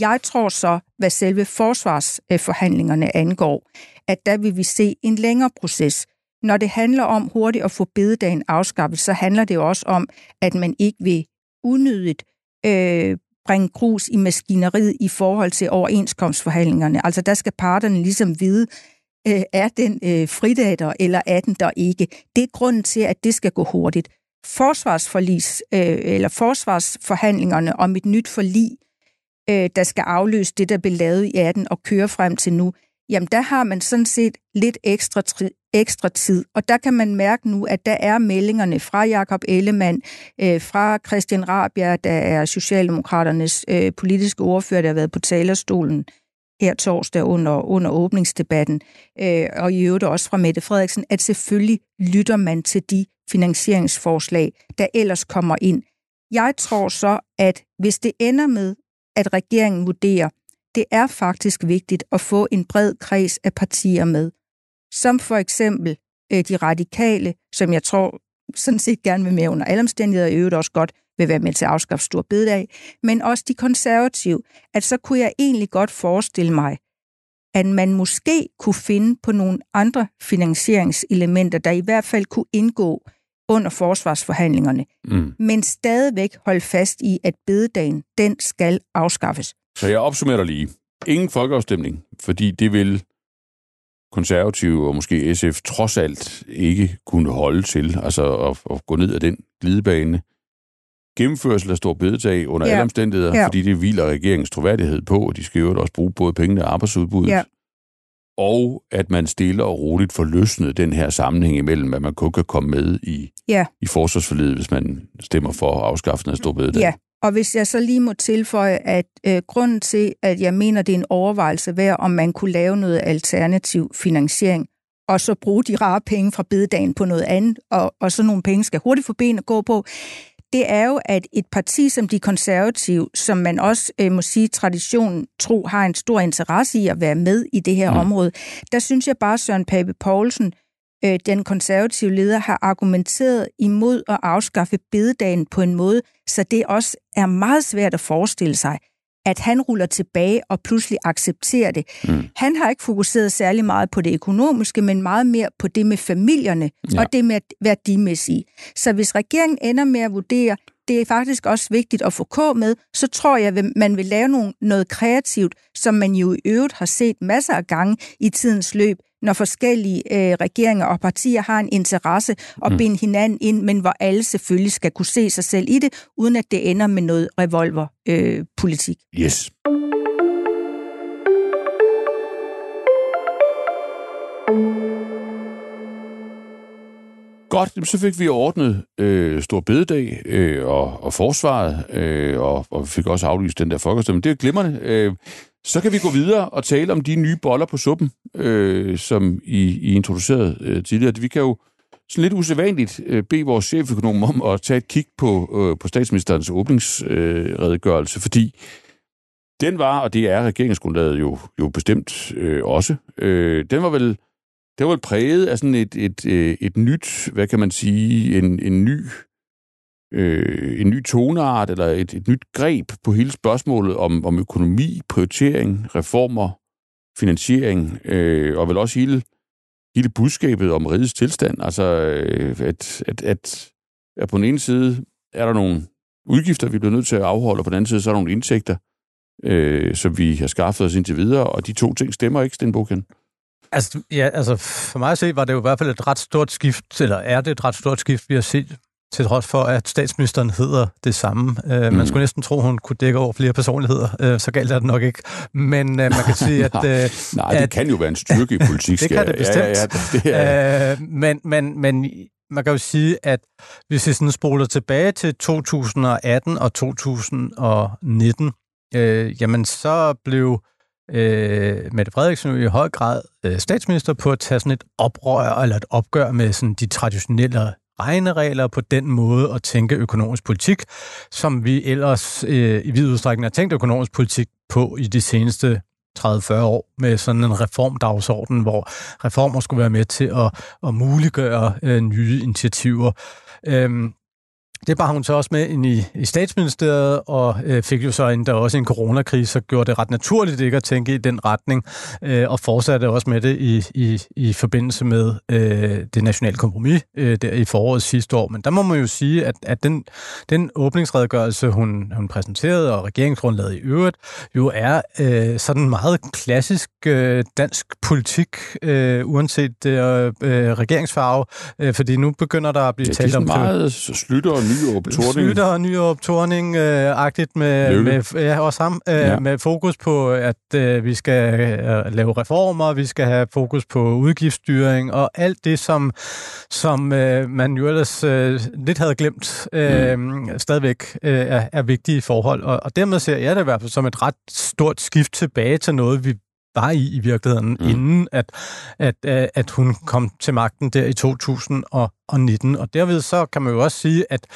Jeg tror så, hvad selve forsvarsforhandlingerne angår, at der vil vi se en længere proces. Når det handler om hurtigt at få bededagen afskaffet, så handler det også om, at man ikke vil unødigt øh, bringe grus i maskineriet i forhold til overenskomstforhandlingerne. Altså der skal parterne ligesom vide, øh, er den øh, fridag der, eller er den der ikke. Det er grunden til, at det skal gå hurtigt. Forsvarsforlis, øh, eller forsvarsforhandlingerne om et nyt forlig, øh, der skal afløse det, der blev lavet i 18 og køre frem til nu, jamen der har man sådan set lidt ekstra, ekstra tid. Og der kan man mærke nu, at der er meldingerne fra Jakob Ellemann, øh, fra Christian Rabia, der er Socialdemokraternes øh, politiske ordfører, der har været på talerstolen her torsdag under, under åbningsdebatten, øh, og i øvrigt også fra Mette Frederiksen, at selvfølgelig lytter man til de finansieringsforslag, der ellers kommer ind. Jeg tror så, at hvis det ender med, at regeringen vurderer, det er faktisk vigtigt at få en bred kreds af partier med, som for eksempel øh, de radikale, som jeg tror sådan set gerne vil med under alle omstændigheder, og i øvrigt også godt vil være med til at afskaffe stor bededag, men også de konservative, at så kunne jeg egentlig godt forestille mig, at man måske kunne finde på nogle andre finansieringselementer, der i hvert fald kunne indgå under forsvarsforhandlingerne, mm. men stadigvæk holde fast i, at bededagen, den skal afskaffes. Så jeg opsummerer lige. Ingen folkeafstemning, fordi det vil konservative og måske SF trods alt ikke kunne holde til, altså at, at gå ned ad den glidebane. Gennemførsel af stor bedetag under ja. alle omstændigheder, ja. fordi det hviler regeringens troværdighed på, og de skal jo også bruge både pengene og arbejdsudbuddet. Ja. Og at man stille og roligt får løsnet den her sammenhæng imellem, at man kun kan komme med i, ja. i forsvarsforledet, hvis man stemmer for afskaffelsen af stor bededag. Ja, og hvis jeg så lige må tilføje, at øh, grunden til, at jeg mener, det er en overvejelse værd, om man kunne lave noget alternativ finansiering, og så bruge de rare penge fra bededagen på noget andet, og, og så nogle penge skal hurtigt få ben at gå på, det er jo, at et parti som de konservative, som man også øh, må sige traditionen tro har en stor interesse i at være med i det her mm. område, der synes jeg bare, Søren Pape Poulsen øh, den konservative leder, har argumenteret imod at afskaffe bededagen på en måde, så det også er meget svært at forestille sig, at han ruller tilbage og pludselig accepterer det. Mm. Han har ikke fokuseret særlig meget på det økonomiske, men meget mere på det med familierne ja. og det med værdimæssige. Så hvis regeringen ender med at vurdere, det er faktisk også vigtigt at få K med, så tror jeg, at man vil lave noget kreativt, som man jo i øvrigt har set masser af gange i tidens løb, når forskellige øh, regeringer og partier har en interesse at mm. binde hinanden ind, men hvor alle selvfølgelig skal kunne se sig selv i det, uden at det ender med noget revolverpolitik. Øh, yes. Godt, så fik vi ordnet øh, Stor Bededag øh, og, og forsvaret, øh, og, og vi fik også aflyst den der folkestemning. Det er glimrende. Øh, så kan vi gå videre og tale om de nye boller på suppen, øh, som I, I introducerede øh, tidligere. Vi kan jo sådan lidt usædvanligt øh, bede vores cheføkonom om at tage et kig på, øh, på statsministerens åbningsredegørelse, øh, fordi den var, og det er regeringsgrundlaget jo, jo bestemt øh, også, øh, den var vel det var vel præget af sådan et, et, et, et nyt, hvad kan man sige, en, en ny øh, en ny toneart eller et, et nyt greb på hele spørgsmålet om, om økonomi, prioritering, reformer, finansiering, øh, og vel også hele, hele budskabet om rigets tilstand. Altså, øh, at, at, at at på den ene side er der nogle udgifter, vi bliver nødt til at afholde, og på den anden side så er der nogle indtægter, øh, som vi har skaffet os indtil videre, og de to ting stemmer ikke, Sten Boken. Altså, ja, altså for mig at se, var det jo i hvert fald et ret stort skift, eller er det et ret stort skift, vi har set til trods for, at statsministeren hedder det samme. Mm. Man skulle næsten tro, hun kunne dække over flere personligheder. Uh, så galt er det nok ikke. Men uh, man kan sige, [LAUGHS] at... Uh, Nej, det at, kan jo være en styrke i politik. [LAUGHS] det kan det bestemt. Ja, ja, det er... uh, men, men, men man kan jo sige, at hvis vi sådan spoler tilbage til 2018 og 2019, øh, jamen så blev øh, Mette Frederiksen i høj grad øh, statsminister på at tage sådan et oprør eller et opgør med sådan de traditionelle regneregler på den måde at tænke økonomisk politik, som vi ellers øh, i vid udstrækning har tænkt økonomisk politik på i de seneste 30-40 år med sådan en reformdagsorden, hvor reformer skulle være med til at, at muliggøre øh, nye initiativer. Øhm, det bar hun så også med ind i, i statsministeriet, og øh, fik jo så endda også en coronakrise, så gjorde det ret naturligt ikke at tænke i den retning, øh, og fortsatte også med det i, i, i forbindelse med øh, det nationale kompromis øh, der i foråret sidste år. Men der må man jo sige, at, at den, den åbningsredegørelse, hun, hun præsenterede, og regeringsgrundlaget i øvrigt, jo er øh, sådan meget klassisk øh, dansk politik, øh, uanset øh, øh, regeringsfarve, øh, fordi nu begynder der at blive ja, talt om... det er meget slutter og Nyrup Torning. Slytter og Nyrup Torning øh, med, med, ja, også ham, øh, ja. med fokus på, at øh, vi skal øh, lave reformer, vi skal have fokus på udgiftsstyring og alt det, som, som øh, man jo ellers øh, lidt havde glemt, øh, mm. stadigvæk øh, er, er vigtige forhold. Og, og dermed ser jeg det i hvert fald som et ret stort skift tilbage til noget, vi var i i virkeligheden, mm. inden at, at, at hun kom til magten der i 2019. Og derved så kan man jo også sige, at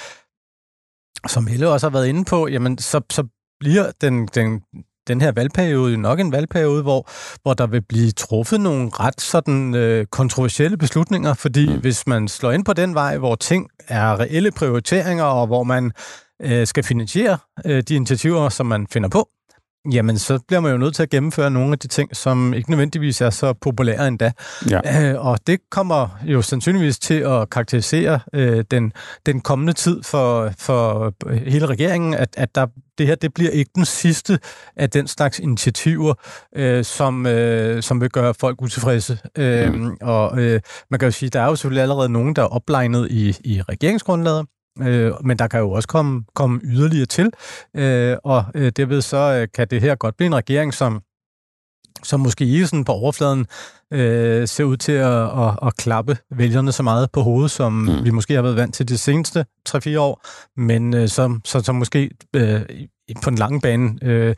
som Helle også har været inde på, jamen så, så bliver den, den, den her valgperiode nok en valgperiode, hvor, hvor der vil blive truffet nogle ret sådan øh, kontroversielle beslutninger, fordi mm. hvis man slår ind på den vej, hvor ting er reelle prioriteringer, og hvor man øh, skal finansiere øh, de initiativer, som man finder på, Jamen, så bliver man jo nødt til at gennemføre nogle af de ting, som ikke nødvendigvis er så populære endda. Ja. Øh, og det kommer jo sandsynligvis til at karakterisere øh, den, den kommende tid for, for hele regeringen, at, at der, det her det bliver ikke den sidste af den slags initiativer, øh, som, øh, som vil gøre folk utilfredse. Øh, mm. Og øh, man kan jo sige, der er jo selvfølgelig allerede nogen, der er oplegnet i, i regeringsgrundlaget, Øh, men der kan jo også komme, komme yderligere til, øh, og øh, derved så øh, kan det her godt blive en regering, som som måske ikke sådan på overfladen øh, ser ud til at, at, at klappe vælgerne så meget på hovedet, som mm. vi måske har været vant til de seneste 3-4 år, men øh, som, så, som måske øh, på den lange bane øh,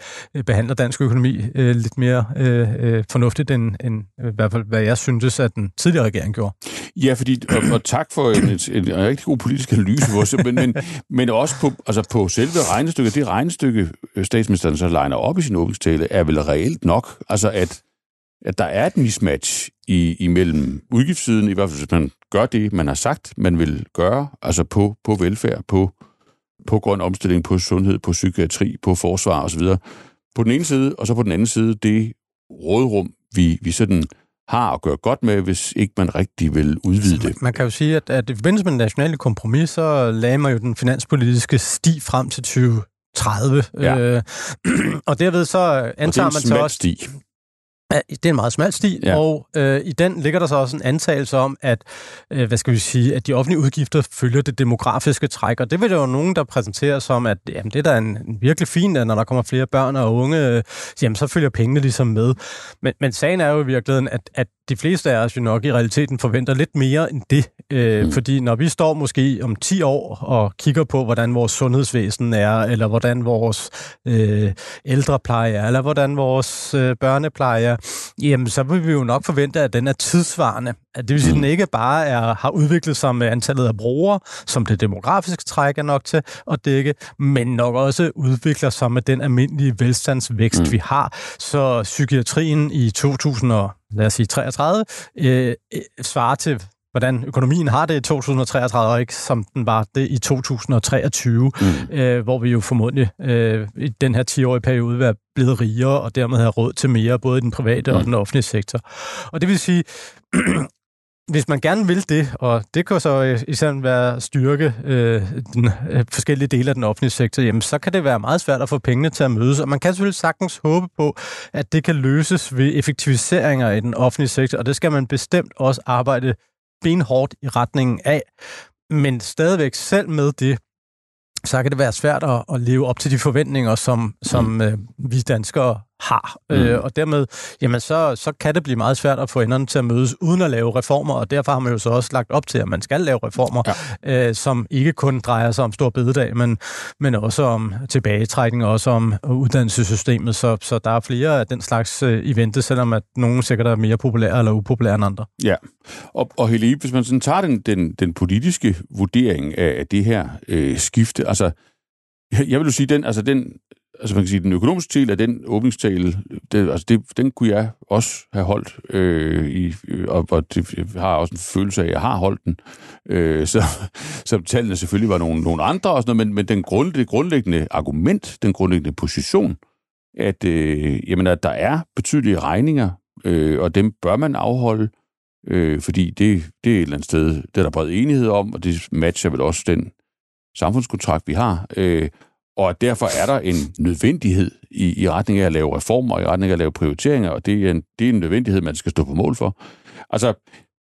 behandler dansk økonomi øh, lidt mere øh, øh fornuftigt, end, end øh, i hvert fald, hvad jeg syntes, at den tidligere regering gjorde. Ja, fordi, og, og tak for en, en, en rigtig god politisk analyse, hvor, men, men, men også på, altså på selve regnestykket, det regnestykke, øh, statsministeren så legner op i sin åbningstale, er vel reelt nok, altså at, at der er et mismatch i, imellem udgiftssiden, i hvert fald hvis man gør det, man har sagt, man vil gøre, altså på, på velfærd, på på grøn omstilling, på sundhed, på psykiatri, på forsvar osv. På den ene side, og så på den anden side, det rådrum, vi, vi sådan har at gøre godt med, hvis ikke man rigtig vil udvide det. Man kan jo sige, at, at i forbindelse med den nationale kompromis, så lagde man jo den finanspolitiske sti frem til 2030. Ja. Øh, [CLEARS THROAT] og derved så antager man så også... Sti. Det er en meget smal sti, ja. og øh, i den ligger der så også en antagelse om, at øh, hvad skal vi sige, at de offentlige udgifter følger det demografiske træk, og det vil der jo nogen, der præsenterer som, at jamen, det er da en, en virkelig fint, at når der kommer flere børn og unge, øh, jamen, så følger pengene ligesom med. Men, men sagen er jo i virkeligheden, at, at de fleste af os jo nok i realiteten forventer lidt mere end det, øh, mm. fordi når vi står måske om 10 år og kigger på, hvordan vores sundhedsvæsen er, eller hvordan vores øh, ældrepleje er, eller hvordan vores øh, børnepleje er, jamen så vil vi jo nok forvente, at den er tidsvarende. At det vil sige, at den ikke bare er, har udviklet sig med antallet af brugere, som det demografiske træk er nok til at dække, men nok også udvikler sig med den almindelige velstandsvækst, mm. vi har. Så psykiatrien i 2000 lad os sige 33, øh, øh, svarer til hvordan økonomien har det i 2033, og ikke som den var det i 2023, mm. øh, hvor vi jo formodentlig øh, i den her 10-årige periode vil være blevet rigere, og dermed have råd til mere, både i den private mm. og den offentlige sektor. Og det vil sige, [CLEARS THROAT] hvis man gerne vil det, og det kan så især være styrke øh, den, øh, forskellige dele af den offentlige sektor, jamen så kan det være meget svært at få pengene til at mødes, og man kan selvfølgelig sagtens håbe på, at det kan løses ved effektiviseringer i den offentlige sektor, og det skal man bestemt også arbejde benhårdt i retningen af. Men stadigvæk selv med det, så kan det være svært at, at leve op til de forventninger, som, som mm. øh, vi danskere har. Mm. Øh, og dermed, jamen så, så kan det blive meget svært at få enderne til at mødes uden at lave reformer, og derfor har man jo så også lagt op til, at man skal lave reformer, ja. øh, som ikke kun drejer sig om stor bededag, men, men også om tilbagetrækning, og også om uddannelsessystemet. Så, så der er flere af den slags øh, eventer, selvom at nogle sikkert er mere populære eller upopulære end andre. Ja, og, og Helene, hvis man sådan tager den, den, den politiske vurdering af det her øh, skifte, altså jeg vil jo sige, den, altså den altså man kan sige, den økonomiske del af den åbningstale, det, altså det, den kunne jeg også have holdt, øh, i, øh, og, og det, jeg har også en følelse af, at jeg har holdt den. Øh, så, [LAUGHS] så tallene selvfølgelig var nogle, nogle andre, og sådan noget, men, men den grund, det grundlæggende argument, den grundlæggende position, at, øh, jamen, at der er betydelige regninger, øh, og dem bør man afholde, øh, fordi det, det er et eller andet sted, det er der bred enighed om, og det matcher vel også den samfundskontrakt, vi har. Øh, og derfor er der en nødvendighed i, i retning af at lave reformer, og i retning af at lave prioriteringer, og det er, en, det er en nødvendighed, man skal stå på mål for. Altså,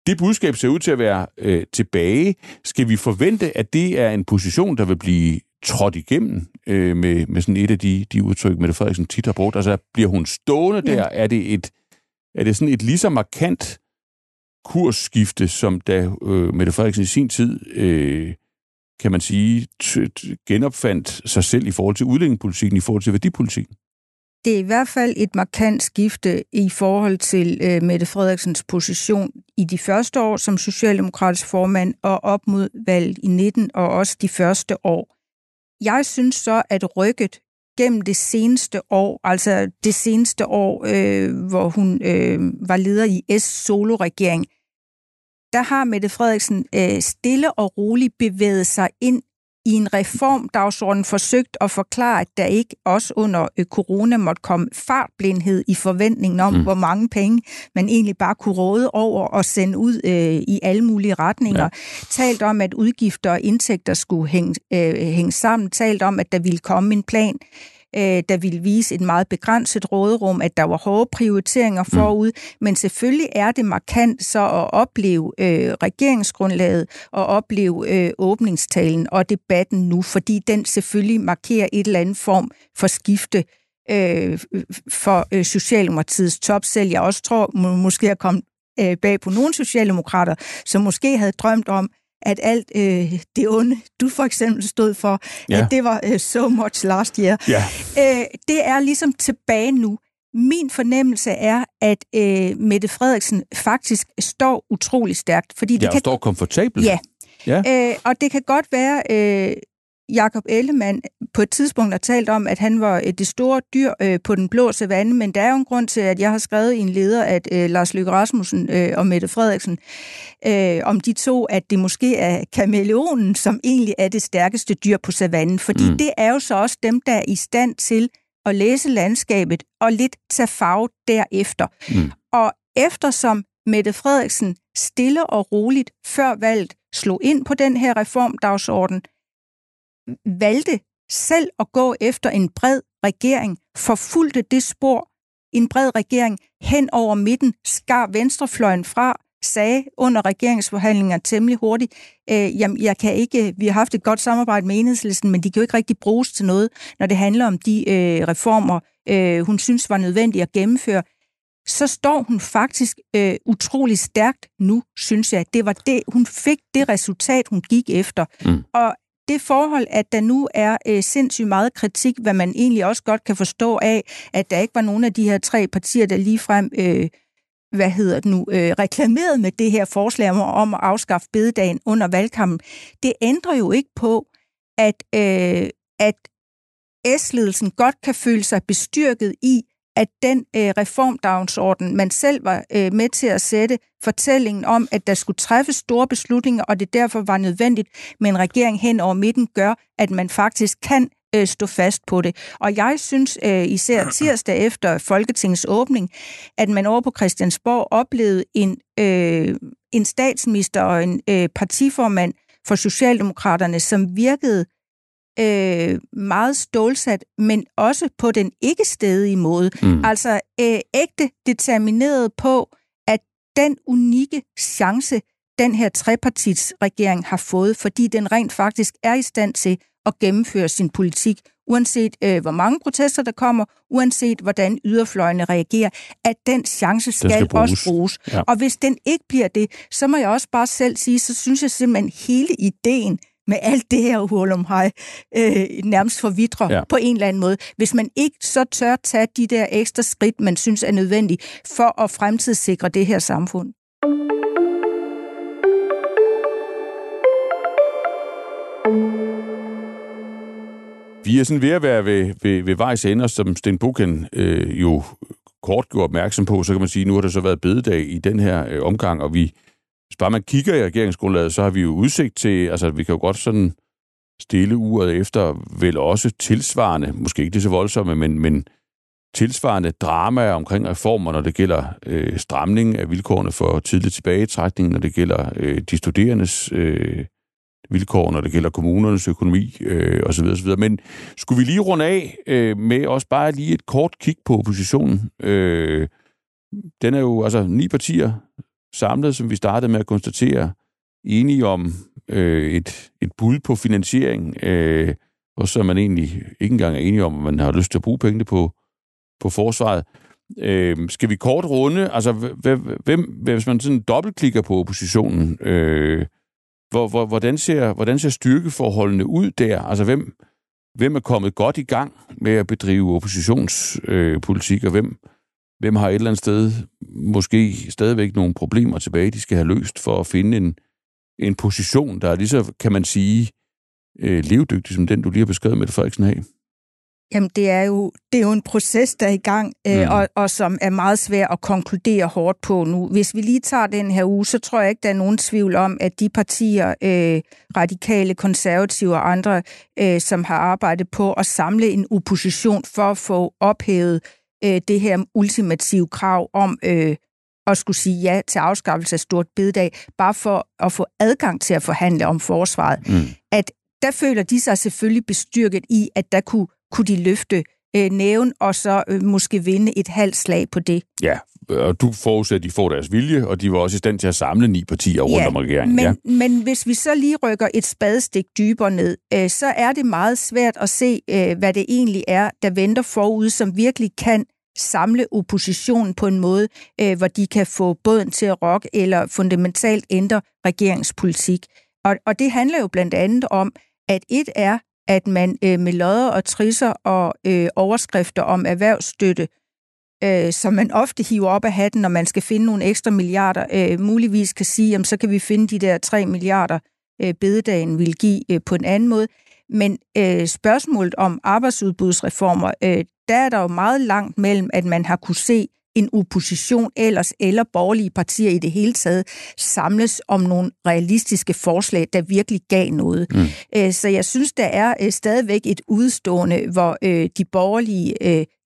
det budskab ser ud til at være øh, tilbage. Skal vi forvente, at det er en position, der vil blive trådt igennem øh, med, med sådan et af de, de udtryk, Mette Frederiksen tit har brugt? Altså, bliver hun stående der? Er det, et, er det sådan et lige så markant kursskifte, som da øh, Mette Frederiksen i sin tid øh, kan man sige, genopfandt sig selv i forhold til udlændingepolitikken, i forhold til værdipolitikken? Det er i hvert fald et markant skifte i forhold til øh, Mette Frederiksens position i de første år som socialdemokratisk formand og op mod valget i 19 og også de første år. Jeg synes så, at rykket gennem det seneste år, altså det seneste år, øh, hvor hun øh, var leder i S-solo-regering, der har Mette Frederiksen øh, stille og roligt bevæget sig ind i en reformdagsorden forsøgt at forklare, at der ikke også under øh, corona måtte komme fartblindhed i forventningen om, mm. hvor mange penge man egentlig bare kunne råde over og sende ud øh, i alle mulige retninger. Ja. Talt om, at udgifter og indtægter skulle hænge, øh, hænge sammen. Talt om, at der ville komme en plan øh, der ville vise et meget begrænset råderum, at der var hårde prioriteringer mm. forud, mm. men selvfølgelig er det markant så at opleve øh, regeringsgrundlaget og opleve øh, åbningstalen og debatten nu, fordi den selvfølgelig markerer et eller andet form for skifte øh, for øh, Socialdemokratiets top, selv jeg også tror må, måske er kommet øh, bag på nogle socialdemokrater, som måske havde drømt om, at alt øh, det onde, du for eksempel stod for, ja. at det var øh, so much last year. Ja. Øh, det er ligesom tilbage nu. Min fornemmelse er, at øh, Mette Frederiksen faktisk står utrolig stærkt. Fordi det ja, kan... står komfortabelt. Ja. ja. Øh, og det kan godt være, øh, Jakob Ellemann på et tidspunkt har talt om, at han var det store dyr øh, på den blå savanne, men der er jo en grund til, at jeg har skrevet i en leder, at øh, Lars Løkke Rasmussen øh, og Mette Frederiksen, øh, om de to, at det måske er kameleonen, som egentlig er det stærkeste dyr på savannen, fordi mm. det er jo så også dem, der er i stand til at læse landskabet og lidt tage farve derefter. Mm. Og eftersom Mette Frederiksen stille og roligt før valget slog ind på den her reformdagsorden, valgte selv at gå efter en bred regering, forfulgte det spor, en bred regering hen over midten, skar venstrefløjen fra, sagde under regeringsforhandlinger temmelig hurtigt, øh, jamen, jeg kan ikke, vi har haft et godt samarbejde med enhedslisten, men de kan jo ikke rigtig bruges til noget, når det handler om de øh, reformer, øh, hun synes var nødvendige at gennemføre. Så står hun faktisk øh, utrolig stærkt nu, synes jeg. Det var det, hun fik det resultat, hun gik efter. Mm. Og det forhold, at der nu er øh, sindssygt meget kritik, hvad man egentlig også godt kan forstå af, at der ikke var nogen af de her tre partier, der lige frem øh, hvad hedder det nu, øh, reklameret med det her forslag om at afskaffe bededagen under valgkampen, det ændrer jo ikke på, at, øh, at S-ledelsen godt kan føle sig bestyrket i, at den øh, reformdagsorden, man selv var øh, med til at sætte, fortællingen om, at der skulle træffes store beslutninger, og det derfor var nødvendigt med en regering hen over midten, gør, at man faktisk kan øh, stå fast på det. Og jeg synes øh, især tirsdag efter Folketingets åbning, at man over på Christiansborg oplevede en, øh, en statsminister og en øh, partiformand for Socialdemokraterne, som virkede øh, meget stålsat, men også på den ikke stedige måde. Mm. Altså øh, ægte determineret på, at den unikke chance, den her trepartitsregering har fået, fordi den rent faktisk er i stand til at gennemføre sin politik, uanset øh, hvor mange protester der kommer, uanset hvordan yderfløjene reagerer, at den chance skal, den skal bruges. også bruges. Ja. Og hvis den ikke bliver det, så må jeg også bare selv sige, så synes jeg simpelthen hele ideen med alt det her hurlumhej øh, nærmest forvidre ja. på en eller anden måde. Hvis man ikke så tør tage de der ekstra skridt, man synes er nødvendige for at fremtidssikre det her samfund. Vi er sådan ved at være ved, ved, ved vejs ender, som Sten Buchen øh, jo kort gjorde opmærksom på, så kan man sige, at nu har der så været bededag i den her øh, omgang, og vi hvis bare man kigger i regeringsgrundlaget, så har vi jo udsigt til, altså vi kan jo godt sådan stille uret efter, vel også tilsvarende, måske ikke det så voldsomme, men, men tilsvarende drama omkring reformer, når det gælder øh, stramning af vilkårene for tidlig tilbagetrækning, når det gælder øh, de studerendes øh, vilkår, når det gælder kommunernes økonomi øh, osv. osv. Men skulle vi lige runde af øh, med også bare lige et kort kig på oppositionen? Øh, den er jo altså ni partier, samlet, som vi startede med at konstatere, enige om øh, et, et bud på finansiering, øh, og så er man egentlig ikke engang er enige om, at man har lyst til at bruge pengene på, på forsvaret. Øh, skal vi kort runde, altså hvem, hvis man sådan dobbeltklikker på oppositionen, øh, hvor, hvor, hvordan, ser, hvordan ser styrkeforholdene ud der? Altså hvem, hvem er kommet godt i gang med at bedrive oppositionspolitik, øh, og hvem, hvem har et eller andet sted måske stadigvæk nogle problemer tilbage, de skal have løst for at finde en, en position, der er lige så, kan man sige, øh, levedygtig som den, du lige har beskrevet med Frederiksen af? Jamen, det er jo, det er jo en proces, der er i gang, øh, mm. og, og som er meget svær at konkludere hårdt på nu. Hvis vi lige tager den her uge, så tror jeg ikke, der er nogen tvivl om, at de partier, øh, radikale, konservative og andre, øh, som har arbejdet på at samle en opposition for at få ophævet øh, det her ultimative krav om øh, at skulle sige ja til afskaffelse af stort bededag, bare for at få adgang til at forhandle om forsvaret. Mm. At der føler de sig selvfølgelig bestyrket i, at der kunne, kunne de løfte øh, næven og så øh, måske vinde et halvt slag på det. Ja, og du forudser, at de får deres vilje, og de var også i stand til at samle ni partier rundt ja, om regeringen. Men, ja. men hvis vi så lige rykker et spadestik dybere ned, øh, så er det meget svært at se, øh, hvad det egentlig er, der venter forud, som virkelig kan samle oppositionen på en måde, øh, hvor de kan få båden til at rokke eller fundamentalt ændre regeringspolitik. Og, og det handler jo blandt andet om, at et er, at man øh, med lodder og trisser og øh, overskrifter om erhvervsstøtte, øh, som man ofte hiver op af hatten, når man skal finde nogle ekstra milliarder, øh, muligvis kan sige, jamen så kan vi finde de der 3 milliarder, øh, bededagen vil give øh, på en anden måde. Men øh, spørgsmålet om arbejdsudbudsreformer, øh, der er der jo meget langt mellem, at man har kunne se en opposition ellers, eller borgerlige partier i det hele taget, samles om nogle realistiske forslag, der virkelig gav noget. Mm. Øh, så jeg synes, der er øh, stadigvæk et udstående, hvor øh, de borgerlige,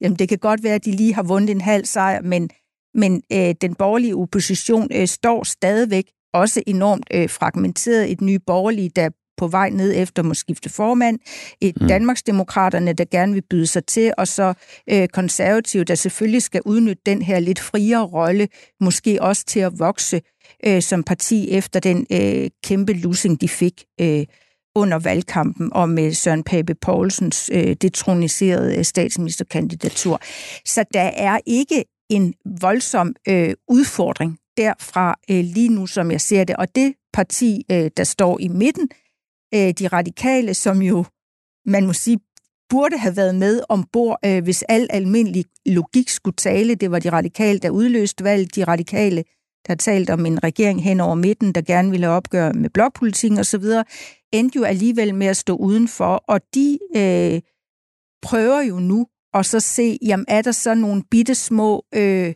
jamen det kan godt være, at de lige har vundet en halv sejr, men, men den borgerlige opposition står stadigvæk også enormt fragmenteret. Et nye borgerlige, der på vej ned efter må skifte formand, et mm. Danmarksdemokraterne, der gerne vil byde sig til, og så øh, konservative, der selvfølgelig skal udnytte den her lidt friere rolle, måske også til at vokse øh, som parti efter den øh, kæmpe losing, de fik øh, under valgkampen og med Søren Pape Poulsens øh, detroniserede øh, statsministerkandidatur. Så der er ikke en voldsom øh, udfordring derfra øh, lige nu, som jeg ser det. Og det parti, øh, der står i midten, øh, de radikale, som jo, man må sige, burde have været med ombord, øh, hvis al almindelig logik skulle tale. Det var de radikale, der udløste valget, de radikale, der talte om en regering hen over midten, der gerne ville opgøre med blokpolitikken osv., endte jo alligevel med at stå udenfor, og de øh, prøver jo nu at så se, jamen er der så nogle bitte små øh,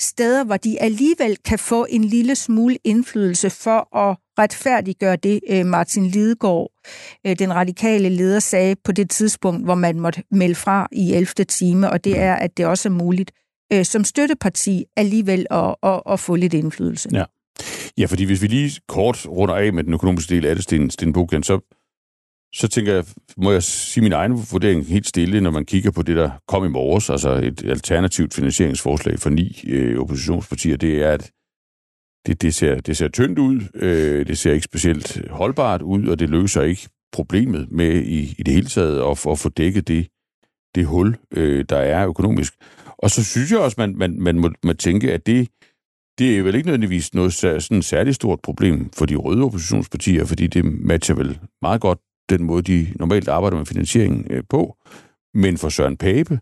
steder, hvor de alligevel kan få en lille smule indflydelse for at retfærdiggøre det, øh, Martin Lidegaard, øh, den radikale leder, sagde på det tidspunkt, hvor man måtte melde fra i 11. time, og det er, at det også er muligt øh, som støtteparti alligevel at, at, at få lidt indflydelse. Ja. ja, fordi hvis vi lige kort runder af med den økonomiske del af det, Sten, Sten Bukken, så så tænker jeg, må jeg sige min egen vurdering helt stille, når man kigger på det, der kom i morges, altså et alternativt finansieringsforslag for ni øh, oppositionspartier, det er, at det, det, ser, det ser tyndt ud, øh, det ser ikke specielt holdbart ud, og det løser ikke problemet med i, i det hele taget at, at få dækket det, det hul, øh, der er økonomisk. Og så synes jeg også, man, man, man må, må tænke, at det, det er vel ikke nødvendigvis noget sådan særligt stort problem for de røde oppositionspartier, fordi det matcher vel meget godt den måde, de normalt arbejder med finansiering øh, på. Men for Søren Pape,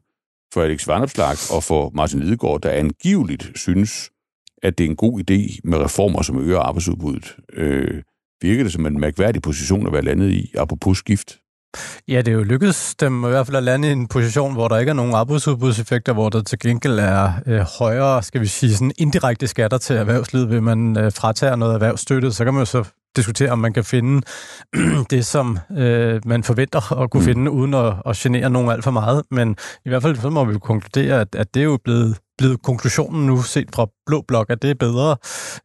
for Alex Vanopslag og for Martin Lidegaard, der angiveligt synes, at det er en god idé med reformer, som øger arbejdsudbuddet, øh, virker det som en mærkværdig position at være landet i, apropos skift. Ja, det er jo lykkedes dem i hvert fald at lande i en position, hvor der ikke er nogen arbejdsudbudseffekter, hvor der til gengæld er øh, højere, skal vi sige, sådan indirekte skatter til erhvervslivet, ved man øh, fratager noget erhvervsstøtte, så kan man jo så diskutere, om man kan finde [CLEARS THROAT] det, som øh, man forventer at kunne mm. finde, uden at, at genere nogen alt for meget. Men i hvert fald så må vi jo konkludere, at, at det er jo blevet blevet konklusionen nu set fra Blå Blok, at det er bedre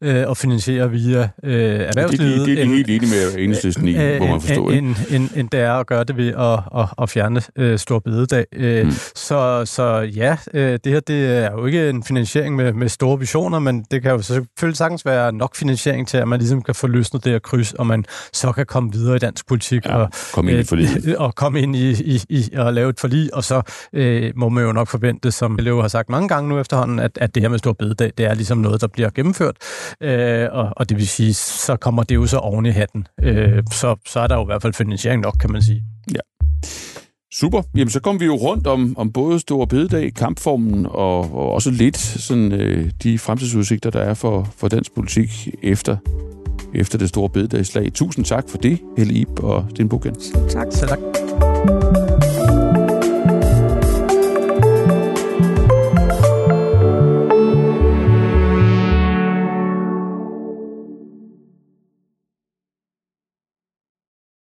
øh, at finansiere via øh, erhvervslivet. Det, det, det er de helt enige med enhedslisten i, øh, må man forstå. End, end, end det er at gøre det ved at, at, at fjerne øh, stor bededag. Øh, mm. så, så ja, øh, det her det er jo ikke en finansiering med, med store visioner, men det kan jo selvfølgelig sagtens være nok finansiering til, at man ligesom kan få løsnet det her kryds, og man så kan komme videre i dansk politik ja, og komme ind i forlig. Øh, [LAUGHS] og komme ind i, i, i og lave et forlig, og så øh, må man jo nok forvente, som Leo har sagt mange gange nu efterhånden, at, at det her med stor bededag, det er ligesom noget, der bliver gennemført, øh, og, og det vil sige, så kommer det jo så oven i hatten. Øh, så, så er der jo i hvert fald finansiering nok, kan man sige. Ja. Super. Jamen, så kommer vi jo rundt om, om både Stor Bededag, kampformen og, og også lidt sådan, øh, de fremtidsudsigter, der er for, for dansk politik efter, efter det store bededagsslag. Tusind tak for det, Helle Ip og Sten Bukken. Tak. Så tak.